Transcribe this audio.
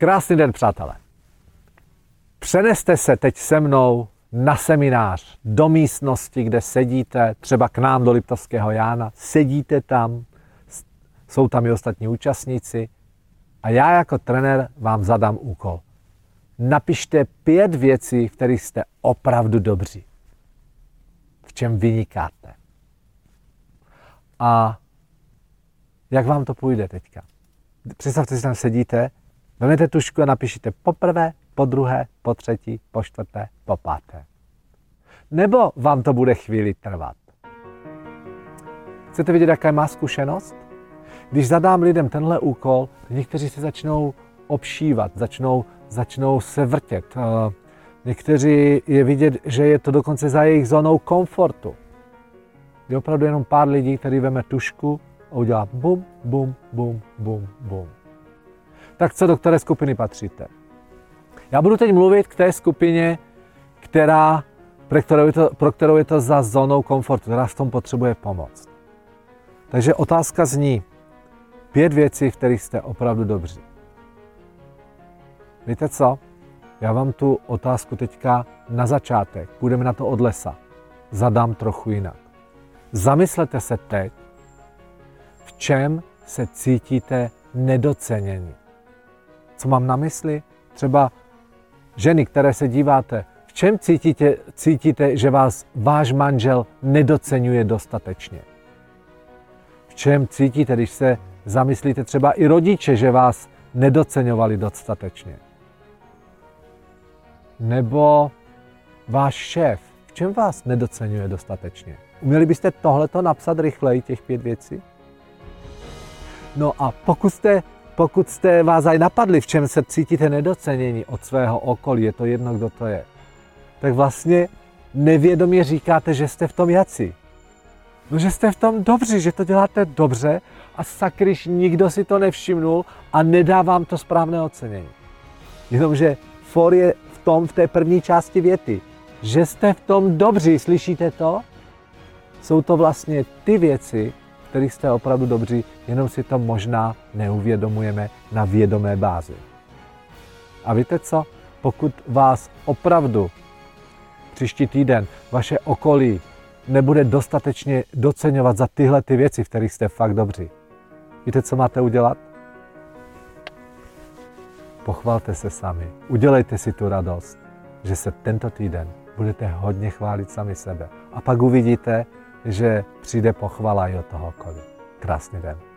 Krásný den, přátelé. Přeneste se teď se mnou na seminář do místnosti, kde sedíte, třeba k nám do Liptovského Jána. Sedíte tam, jsou tam i ostatní účastníci a já jako trenér vám zadám úkol. Napište pět věcí, v kterých jste opravdu dobří. V čem vynikáte. A jak vám to půjde teďka? Představte si, tam sedíte, vezmete tušku a napíšete poprvé, po druhé, po třetí, po čtvrté, po páté. Nebo vám to bude chvíli trvat. Chcete vidět, jaká má zkušenost? Když zadám lidem tenhle úkol, někteří se začnou obšívat, začnou, začnou se vrtět. Eh, někteří je vidět, že je to dokonce za jejich zónou komfortu. Je opravdu jenom pár lidí, který veme tušku a udělá bum, bum, bum, bum, bum. Tak co do které skupiny patříte? Já budu teď mluvit k té skupině, která, pro, kterou je to, pro kterou je to za zónou komfortu, která v tom potřebuje pomoc. Takže otázka zní, pět věcí, v kterých jste opravdu dobří. Víte co? Já vám tu otázku teďka na začátek, půjdeme na to od lesa, zadám trochu jinak. Zamyslete se teď, v čem se cítíte nedoceněni. Co mám na mysli? Třeba ženy, které se díváte, v čem cítíte, cítíte, že vás váš manžel nedocenuje dostatečně? V čem cítíte, když se zamyslíte třeba i rodiče, že vás nedoceňovali dostatečně? Nebo váš šéf, v čem vás nedocenuje dostatečně? Uměli byste tohleto napsat rychleji, těch pět věcí? No a pokud jste, pokud jste vás aj napadli, v čem se cítíte nedocenění od svého okolí, je to jedno, kdo to je, tak vlastně nevědomě říkáte, že jste v tom jaci. No, že jste v tom dobří, že to děláte dobře a sakryš nikdo si to nevšimnul a nedá vám to správné ocenění. Jenomže for je v tom, v té první části věty, že jste v tom dobří, slyšíte to? Jsou to vlastně ty věci, kterých jste opravdu dobří, jenom si to možná neuvědomujeme na vědomé bázi. A víte co? Pokud vás opravdu příští týden vaše okolí nebude dostatečně doceňovat za tyhle ty věci, v kterých jste fakt dobří, víte, co máte udělat? Pochvalte se sami, udělejte si tu radost, že se tento týden budete hodně chválit sami sebe. A pak uvidíte, že přijde pochvala i od toho okolí. Krásný den.